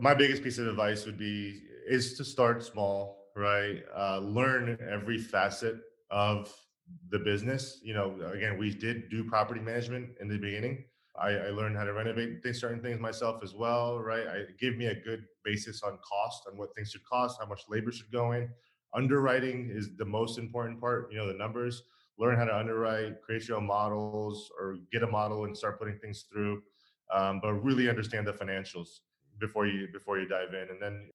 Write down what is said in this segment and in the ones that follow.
My biggest piece of advice would be is to start small, right? Uh, learn every facet of the business. You know, again, we did do property management in the beginning. I, I learned how to renovate things, certain things myself as well, right? I, it gave me a good basis on cost, on what things should cost, how much labor should go in. Underwriting is the most important part. You know, the numbers. Learn how to underwrite, create your own models, or get a model and start putting things through. Um, but really understand the financials before you before you dive in, and then.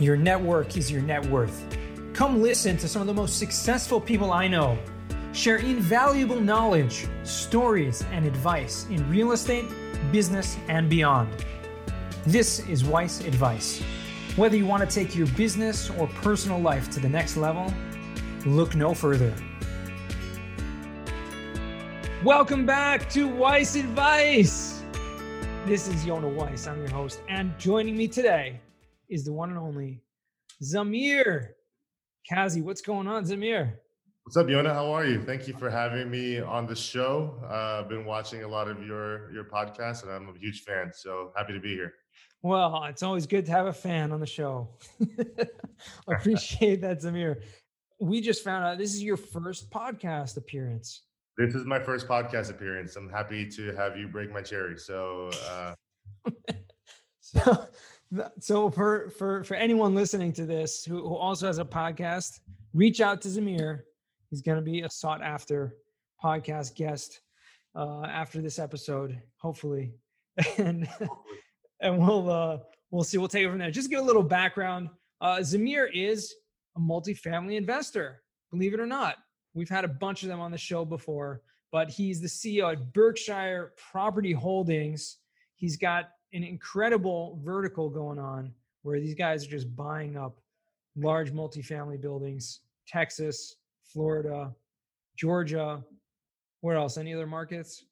Your network is your net worth. Come listen to some of the most successful people I know share invaluable knowledge, stories, and advice in real estate, business, and beyond. This is Weiss Advice. Whether you want to take your business or personal life to the next level, look no further. Welcome back to Weiss Advice. This is Yona Weiss. I'm your host, and joining me today is the one and only Zamir Kazi. What's going on, Zamir? What's up, Yona? How are you? Thank you for having me on the show. Uh, I've been watching a lot of your your podcasts, and I'm a huge fan. So happy to be here. Well, it's always good to have a fan on the show. I appreciate that, Zamir. We just found out this is your first podcast appearance. This is my first podcast appearance. I'm happy to have you break my cherry. So, uh... so, so for for for anyone listening to this who, who also has a podcast, reach out to Zamir He's going to be a sought after podcast guest uh, after this episode, hopefully, and and we'll uh, we'll see. We'll take it from there. Just give a little background. Uh, Zamir is a multifamily investor. Believe it or not, we've had a bunch of them on the show before. But he's the CEO at Berkshire Property Holdings. He's got an incredible vertical going on where these guys are just buying up large multifamily buildings, Texas, Florida, Georgia. Where else? Any other markets?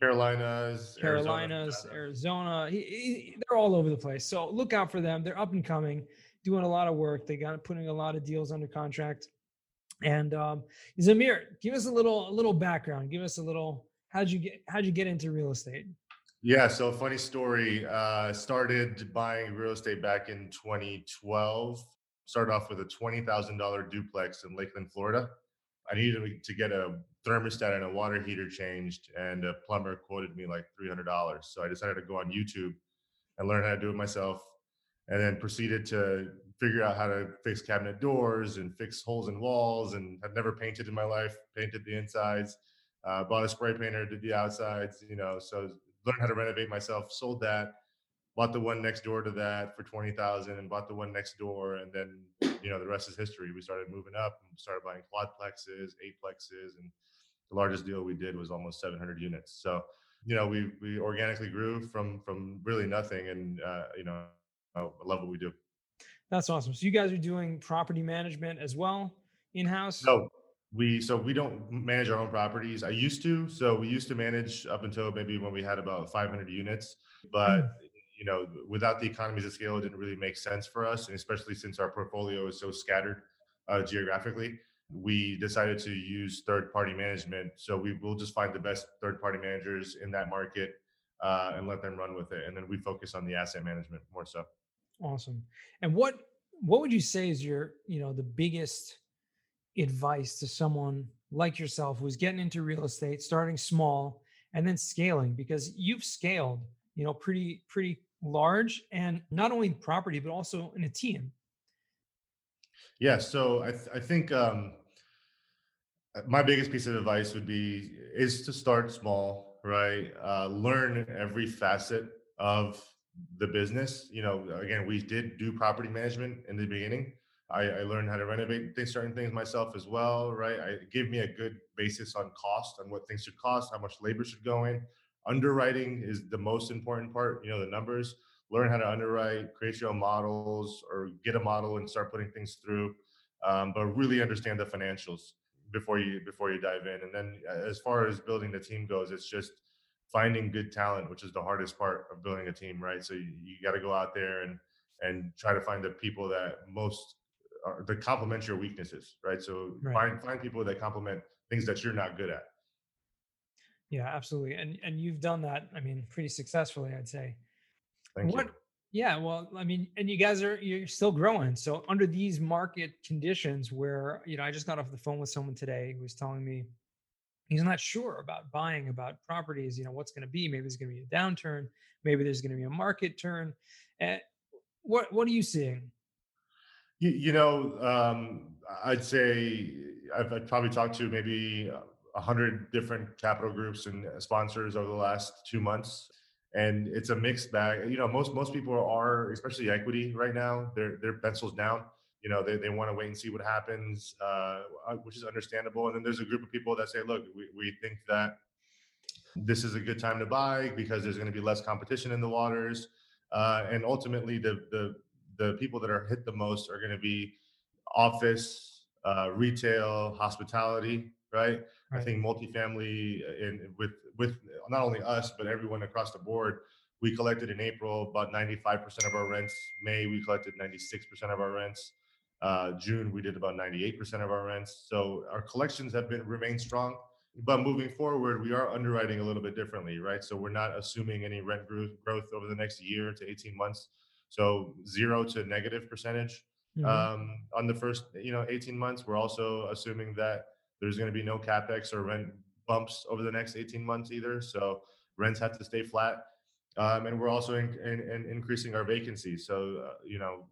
Carolinas, Carolinas, Arizona. Arizona. He, he, they're all over the place. So look out for them. They're up and coming, doing a lot of work. They got putting a lot of deals under contract. And um, Zamir, give us a little a little background. Give us a little how'd you get how'd you get into real estate? Yeah, so funny story. Uh, started buying real estate back in 2012 started off with a $20,000 duplex in Lakeland, Florida. I needed to get a thermostat and a water heater changed, and a plumber quoted me like $300. So I decided to go on YouTube and learn how to do it myself, and then proceeded to figure out how to fix cabinet doors and fix holes in walls. And I've never painted in my life, painted the insides, uh, bought a spray painter, did the outsides, you know, so learned how to renovate myself, sold that bought the one next door to that for 20,000 and bought the one next door. And then, you know, the rest is history. We started moving up and started buying quadplexes, eightplexes. And the largest deal we did was almost 700 units. So, you know, we, we organically grew from, from really nothing. And, uh, you know, I love what we do. That's awesome. So you guys are doing property management as well in-house? No, we so we don't manage our own properties. I used to. So we used to manage up until maybe when we had about 500 units, but mm you know, without the economies of scale, it didn't really make sense for us. And especially since our portfolio is so scattered uh, geographically, we decided to use third party management. So we will just find the best third party managers in that market uh, and let them run with it. And then we focus on the asset management more so. Awesome. And what what would you say is your, you know, the biggest advice to someone like yourself who's getting into real estate, starting small and then scaling? Because you've scaled you know, pretty pretty large, and not only property but also in a team. Yeah, so I th- I think um, uh, my biggest piece of advice would be is to start small, right? Uh, learn every facet of the business. You know, again, we did do property management in the beginning. I, I learned how to renovate things, certain things myself as well, right? I, it gave me a good basis on cost, on what things should cost, how much labor should go in, underwriting is the most important part you know the numbers learn how to underwrite create your own models or get a model and start putting things through um, but really understand the financials before you before you dive in and then uh, as far as building the team goes it's just finding good talent which is the hardest part of building a team right so you, you got to go out there and and try to find the people that most are the complement your weaknesses right so right. find find people that complement things that you're not good at yeah, absolutely. And and you've done that, I mean, pretty successfully, I'd say. Thank what you. yeah well i mean and you guys are you're still growing so under these market conditions where you know i just got off the phone with someone today who was telling me he's not sure about buying about properties you know what's going to be maybe there's going to be a downturn maybe there's going to be a market turn and what what are you seeing You, you know, um, I'd say I've, I've probably talked to maybe a hundred different capital groups and sponsors over the last two months, and it's a mixed bag. You know, most most people are, especially equity right now, they're they're pencils down. You know, they, they want to wait and see what happens, uh, uh, which is understandable. And then there's a group of people that say, look, we, we think that this is a good time to buy because there's going to be less competition in the waters. Uh, and ultimately, the, the the people that are hit the most are going to be office, uh, retail, hospitality, right? I think multifamily uh, in with with not only us but everyone across the board. We collected in April about 95% of our rents. May we collected 96% of our rents. Uh, June we did about 98% of our rents. So our collections have been remained strong. But moving forward, we are underwriting a little bit differently, right? So we're not assuming any rent growth growth over the next year to 18 months. So zero to negative percentage Mhm. um, on the first you know 18 months we're also assuming that there's going to be no capex or rent bumps over the next 18 months either so rents have to stay flat um, and we're also in, in, in increasing our vacancy so uh, you know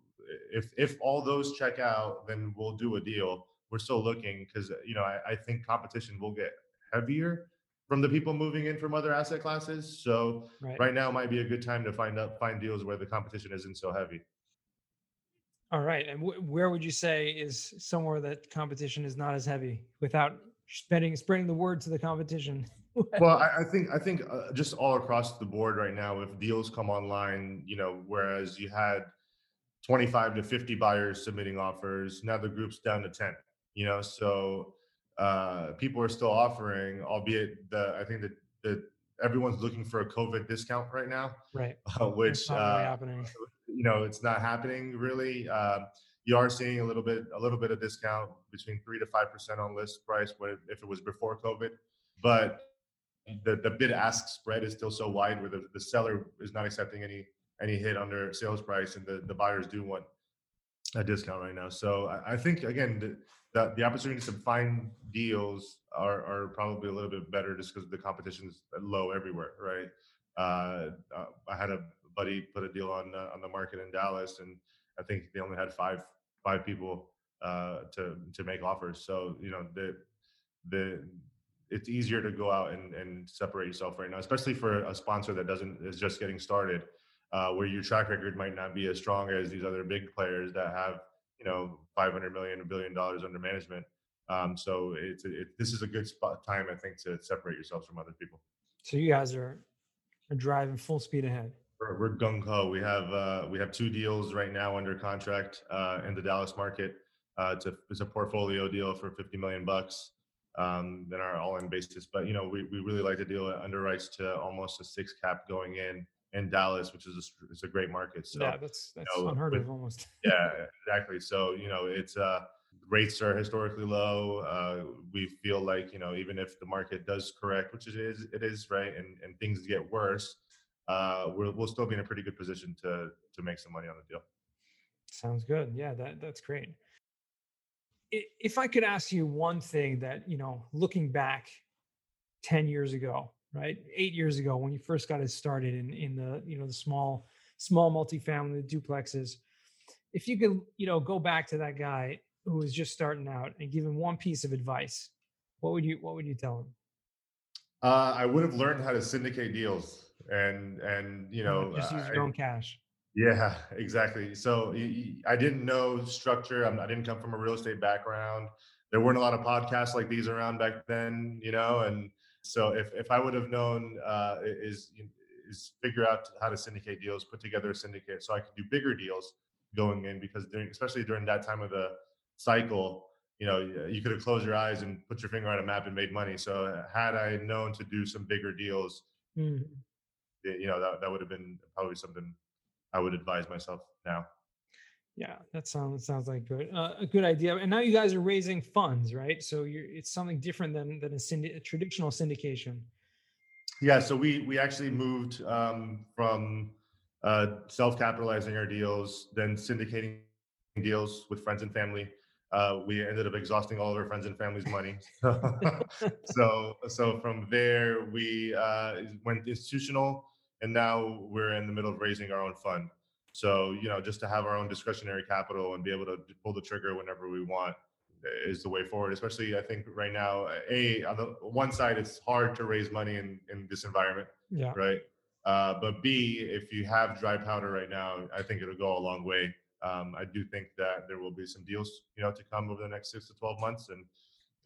if if all those check out then we'll do a deal. We're still looking because you know I, I think competition will get heavier from the people moving in from other asset classes. So right. right now might be a good time to find out find deals where the competition isn't so heavy. All right and wh- where would you say is somewhere that competition is not as heavy without spreading spreading the word to the competition? Well, I, I think I think uh, just all across the board right now, if deals come online, you know, whereas you had 25 to 50 buyers submitting offers, now the group's down to 10. You know, so uh, people are still offering, albeit the I think that that everyone's looking for a COVID discount right now, right uh, which really uh, happening you know it's not happening really. Um, you are seeing a little bit a little bit of discount between three to five percent on list price when if it was before COVID, but the the bid ask spread is still so wide where the, the seller is not accepting any any hit their sales price and the, the buyers do want a discount right now. So I, I think again the, the the opportunities to find deals are are probably a little bit better just because the competition is low everywhere, right? Uh, uh, I had a buddy put a deal on uh, on the market in Dallas, and I think they only had five five people uh, to to make offers. So you know the the it's easier to go out and, and separate yourself right now, especially for a sponsor that doesn't is just getting started, uh, where your track record might not be as strong as these other big players that have you know 500 million, a billion dollars under management. Um, so it's it, this is a good spot time, I think, to separate yourselves from other people. so you guys are, are driving full speed ahead We're, we're gung ho. We have uh, we have two deals right now under contract uh, in the Dallas market. Uh, it's a it's a portfolio deal for 50 million bucks um, than our all-in basis. But you know, we, we really like the deal. It underwrites to almost a six cap going in in Dallas, which is a, it's a great market. So yeah that's that's know, unheard with- of almost yeah, exactly. So you know, it's uh, rates are historically low. Uh, we feel like you know, even if the market does correct, which it is, it is right, and and things get worse, uh, we'll we'll still be in a pretty good position to to make some money on the deal. Sounds good. Yeah, that that's great. If I could ask you one thing that, you know, looking back 10 years ago, right? 8 years ago when you first got it started in in the, you know, the small small multifamily duplexes, if you could, you know, go back to that guy who was just starting out and give him one piece of advice, what would you what would you tell him? Uh, I would have learned how to syndicate deals, and and you know, just use I- your own cash. Yeah, exactly. So I didn't know structure. I didn't come from a real estate background. There weren't a lot of podcasts like these around back then, you know. And so if if I would have known uh, is is figure out how to syndicate deals, put together a syndicate, so I could do bigger deals going in because during, especially during that time of the cycle, you know, you could have closed your eyes and put your finger on a map and made money. So uh, had I known to do some bigger deals, y- you know, that that would have been probably something I would advise myself now. Yeah, that sounds sounds like good uh, a good idea. And now you guys are raising funds, right? So you're it's something different than than a, syndi- a traditional syndication. Yeah, so we we actually moved um, from uh, self-capitalizing our deals, then syndicating deals with friends and family. Uh, we ended up exhausting all of our friends and family's money. so, so from there we uh, went institutional, and now we're in the middle of raising our own fund. So, you know, just to have our own discretionary capital and be able to pull the trigger whenever we want is the way forward. Especially, I think right now, a on the one side, it's hard to raise money in in this environment, Yeah. right? Uh, but B, if you have dry powder right now, I think it'll go a long way. Um, I do think that there will be some deals, you know, to come over the next six to twelve months, and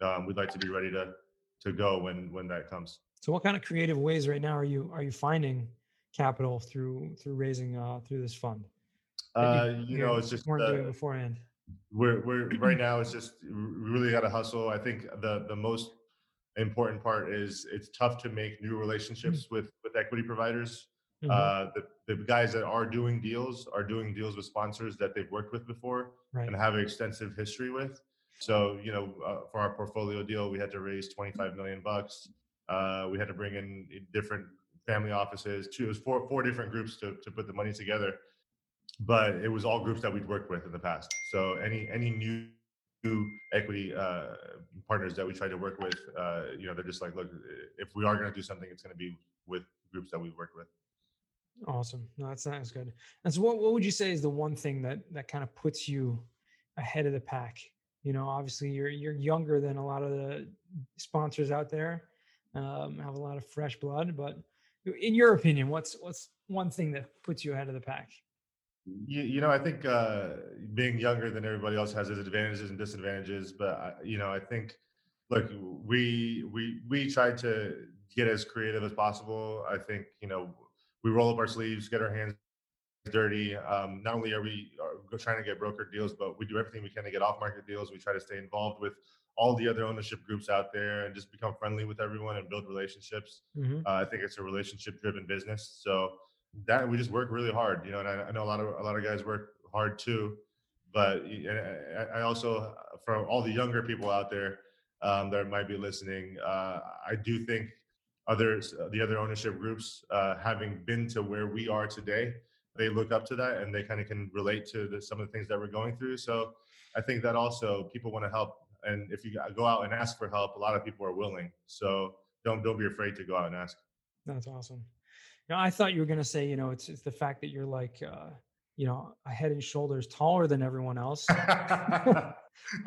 um, we'd like to be ready to to go when when that comes. So what kind of creative ways right now are you are you finding capital through through raising uh through this fund? Uh, you know, it's just weren't uh, doing beforehand. we're we're right now it's just really got to hustle i think the the most important part is it's tough to make new relationships with with equity providers Mhm. uh the, the guys that are doing deals are doing deals with sponsors that they've worked with before right. and have an extensive history with so you know uh, for our portfolio deal we had to raise 25 million bucks uh we had to bring in different family offices two it was four four different groups to to put the money together but it was all groups that we'd worked with in the past. So any any new equity uh, partners that we try to work with, uh, you know, they're just like, look, if we are going to do something, it's going to be with groups that we've worked with. Awesome. No, that sounds good. And so what, what would you say is the one thing that that kind of puts you ahead of the pack? You know, obviously you're you're younger than a lot of the sponsors out there, um, have a lot of fresh blood, but in your opinion, what's what's one thing that puts you ahead of the pack? You, you know, I think uh, being younger than everybody else has its advantages and disadvantages. But I, you know, I think, look, we we we try to get as creative as possible. I think you know we roll up our sleeves, get our hands dirty. Um, not only are we are trying to get broker deals, but we do everything we can to get off market deals. We try to stay involved with all the other ownership groups out there and just become friendly with everyone and build relationships. Mhm. Uh, I think it's a relationship driven business. So that we just work really hard, you know, and I, I know a lot of a lot of guys work hard too. But and I, also, for all the younger people out there um, that might be listening, uh, I do think others, the other ownership groups, uh, having been to where we are today, they look up to that and they kind of can relate to the, some of the things that we're going through. So I think that also people want to help, and if you go out and ask for help, a lot of people are willing. So don't don't be afraid to go out and ask. That's awesome. Know, I thought you were gonna say, you know, it's it's the fact that you're like, uh, you know, a head and shoulders taller than everyone else.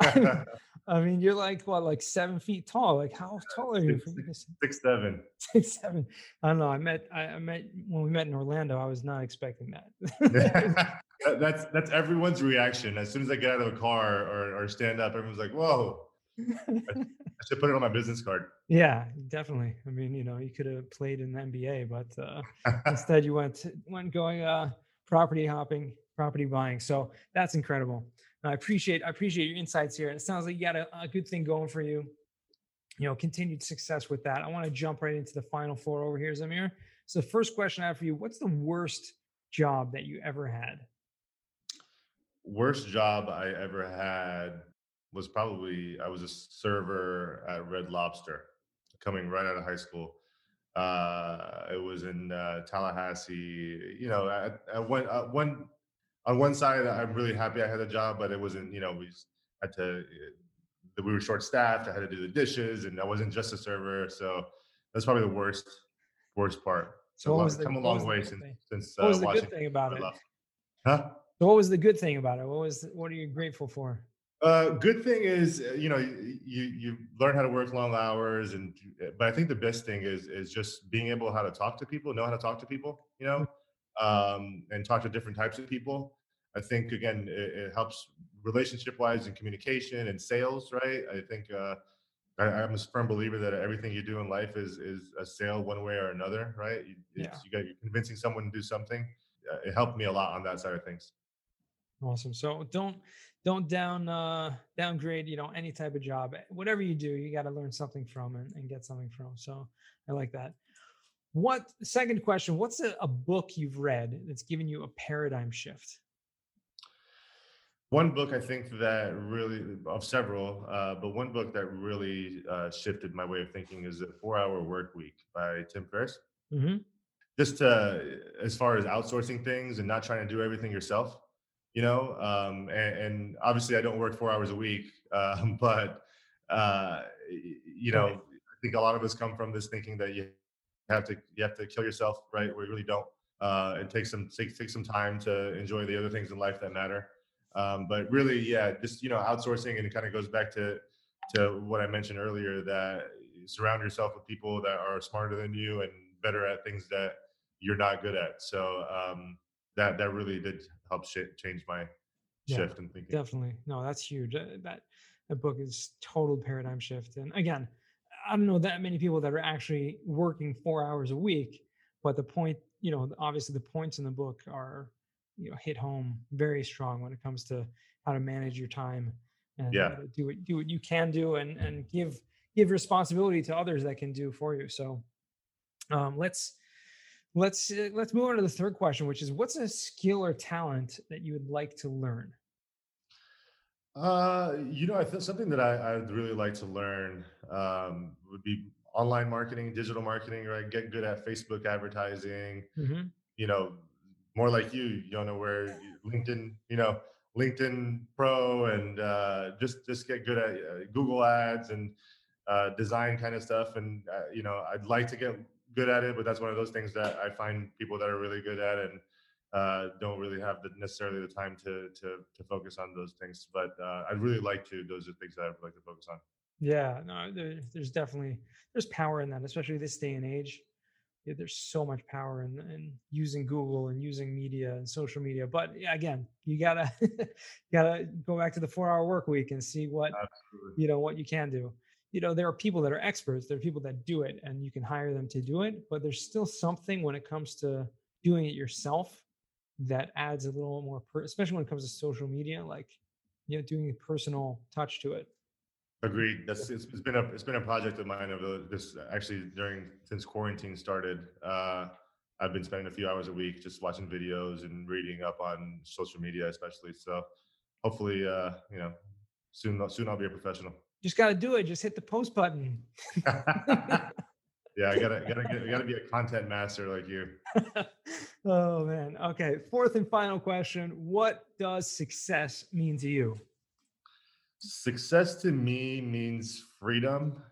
I mean, you're like what, like seven feet tall? Like, how tall are you? Six- Six seven. Six seven. I don't know. I met, I, I met when we met in Orlando. I was not expecting that. That- that's that's everyone's reaction as soon as I get out of a car or, or stand up. Everyone's like, "Whoa!" I should put it on my business card. yeah, definitely. I mean, you know, you could have played in the NBA, but uh, instead you went went going uh, property hopping, property buying. So that's incredible. I appreciate I appreciate your insights here. And it sounds like you got a, a good thing going for you. You know, continued success with that. I want to jump right into the final four over here, Zamir. So the first question I have for you: What's the worst job that you ever had? Worst job I ever had was probably I was a server at Red Lobster, coming right out of high school. Uh, it was in uh, Tallahassee. You know, at, at one uh, one on one side, I'm really happy I had a job, but it wasn't. You know, we just had to. uh, We were short staffed. I had to do the dishes, and I wasn't just a server. So that's probably the worst worst part. So what was the- come a long way good since thing? since What uh, was the good thing about it? Huh? So what was the good thing about it? What was what are you grateful for? Uh, good thing is, uh, you know, you you learn how to work long hours, and but I think the best thing is is just being able how to talk to people, know how to talk to people, you know, um, and talk to different types of people. I think again, it, it helps relationship wise and communication and sales, right? I think uh, I, I'm a firm believer that everything you do in life is is a sale one way or another, right? You, yeah. you got you're convincing someone to do something. Uh, it helped me a lot on that side of things. Awesome. So don't don't down uh downgrade, you know, any type of job. Whatever you do, you got to learn something from and, and get something from. So I like that. What second question, what's a, a book you've read that's given you a paradigm shift? One book I think that really, of several, uh, but one book that really uh, shifted my way of thinking is the Four Hour Work Week by Tim Ferriss. Mm-hmm. just to as far as outsourcing things and not trying to do everything yourself you know um, and, and, obviously i don't work four hours a week um, but uh, you know i think a lot of us come from this thinking that you have to you have to kill yourself right we really don't uh, and take some take, take some time to enjoy the other things in life that matter um, but really yeah just you know outsourcing and it kind of goes back to to what i mentioned earlier that surround yourself with people that are smarter than you and better at things that you're not good at. So um, that that really did help sh- change my yeah, shift in thinking. Definitely, no, that's huge. Uh, that that book is total paradigm shift. And again, I don't know that many people that are actually working four hours a week, but the point, you know, obviously the points in the book are, you know, hit home very strong when it comes to how to manage your time and yeah. do what do what you can do and and give give responsibility to others that can do for you. So um, let's let's uh, let's move on to the third question, which is what's a skill or talent that you would like to learn? Uh, you know, I think something that I, I'd really like to learn um, would be online marketing, digital marketing, right? Get good at Facebook advertising. Mm-hmm. You know, more like you, you know, where LinkedIn, you know, LinkedIn Pro, and uh, just just get good at uh, Google Ads and uh, design kind of stuff. And uh, you know, I'd like to get good at it, but that's one of those things that I find people that are really good at and uh, don't really have the, necessarily the time to to to focus on those things. But uh, I'd really like to. Those are things that I'd like to focus on. Yeah, no, there, there's definitely there's power in that, especially this day and age. Yeah, there's so much power in, in using Google and using media and social media. But again, you gotta you gotta go back to the four hour work week and see what Absolutely. you know what you can do you know there are people that are experts there are people that do it and you can hire them to do it but there's still something when it comes to doing it yourself that adds a little more per- especially when it comes to social media like you know doing a personal touch to it agreed that's it's, it's been a it's been a project of mine of this actually during since quarantine started uh i've been spending a few hours a week just watching videos and reading up on social media especially so hopefully uh you know soon soon i'll be a professional just got to do it. Just hit the post button. yeah, I gotta gotta get, gotta be a content master like you. oh man. Okay. Fourth and final question: What does success mean to you? Success to me means freedom.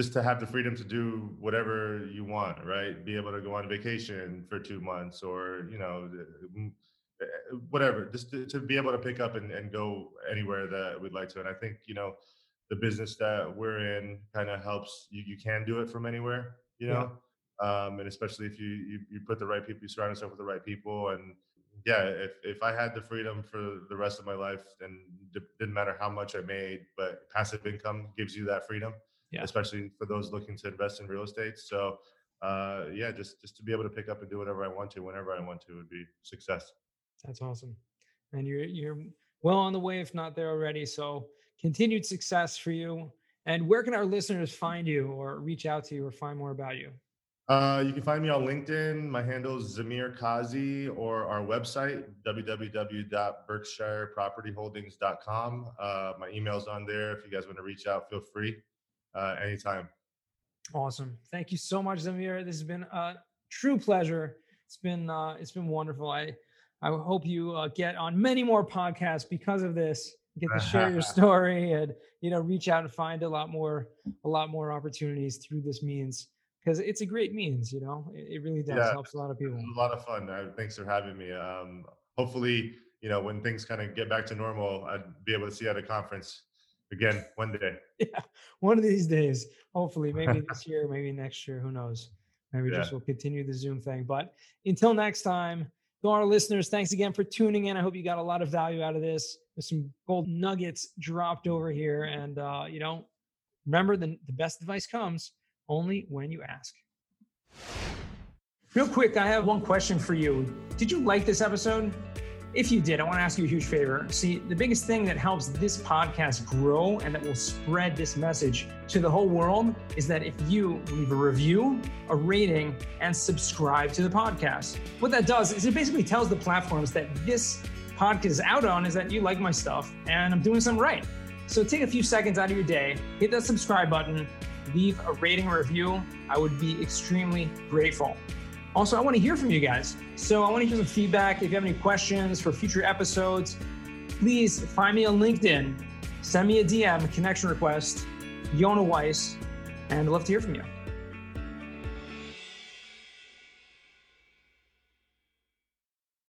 Just to have the freedom to do whatever you want, right? Be able to go on vacation for two months, or you know, eh, whatever. Just to, to be able to pick up and, and go anywhere that we'd like to. And I think you know the business that we're in kind of helps you, you can do it from anywhere you know yeah. Um, and especially if you, you you put the right people you surround yourself with the right people and yeah if if i had the freedom for the rest of my life then it didn't matter how much i made but passive income gives you that freedom yeah. especially for those looking to invest in real estate so uh, yeah just just to be able to pick up and do whatever i want to whenever i want to would be success that's awesome and you're you're well on the way if not there already so continued success for you. And where can our listeners find you or reach out to you or find more about you? Uh, you can find me on LinkedIn. My handle is Zamir Kazi or our website, www.berkshirepropertyholdings.com. Uh, my email's on there. If you guys want to reach out, feel free uh, anytime. Awesome. Thank you so much, Zamir. This has been a true pleasure. It's been uh, it's been wonderful. I I hope you uh, get on many more podcasts because of this get to share your story and you know reach out and find a lot more a lot more opportunities through this means because it's a great means you know? It, it really does yeah, helps a lot of people. A lot of fun uh, thanks for having me um hopefully you know when things kind of get back to normal i'd be able to see you at a conference again one day. Yeah one of these days hopefully maybe this year maybe next year who knows? Maybe yeah. just we'll continue the zoom thing but until next time to our listeners thanks again for tuning in. I hope you got a lot of value out of this. There's some gold nuggets dropped over here. And, uh, you know, remember the, the best advice comes only when you ask. Real quick, I have one question for you. Did you like this episode? If you did, I want to ask you a huge favor. See, the biggest thing that helps this podcast grow and that will spread this message to the whole world is that if you leave a review, a rating, and subscribe to the podcast. What that does is it basically tells the platforms that this podcast is out on is that you like my stuff and I'm doing something right. So take a few seconds out of your day, hit that subscribe button, leave a rating review. I would be extremely grateful. Also, I want to hear from you guys. So I want to hear some feedback. If you have any questions for future episodes, please find me on LinkedIn, send me a DM, connection request, Yona Weiss, and I'd love to hear from you.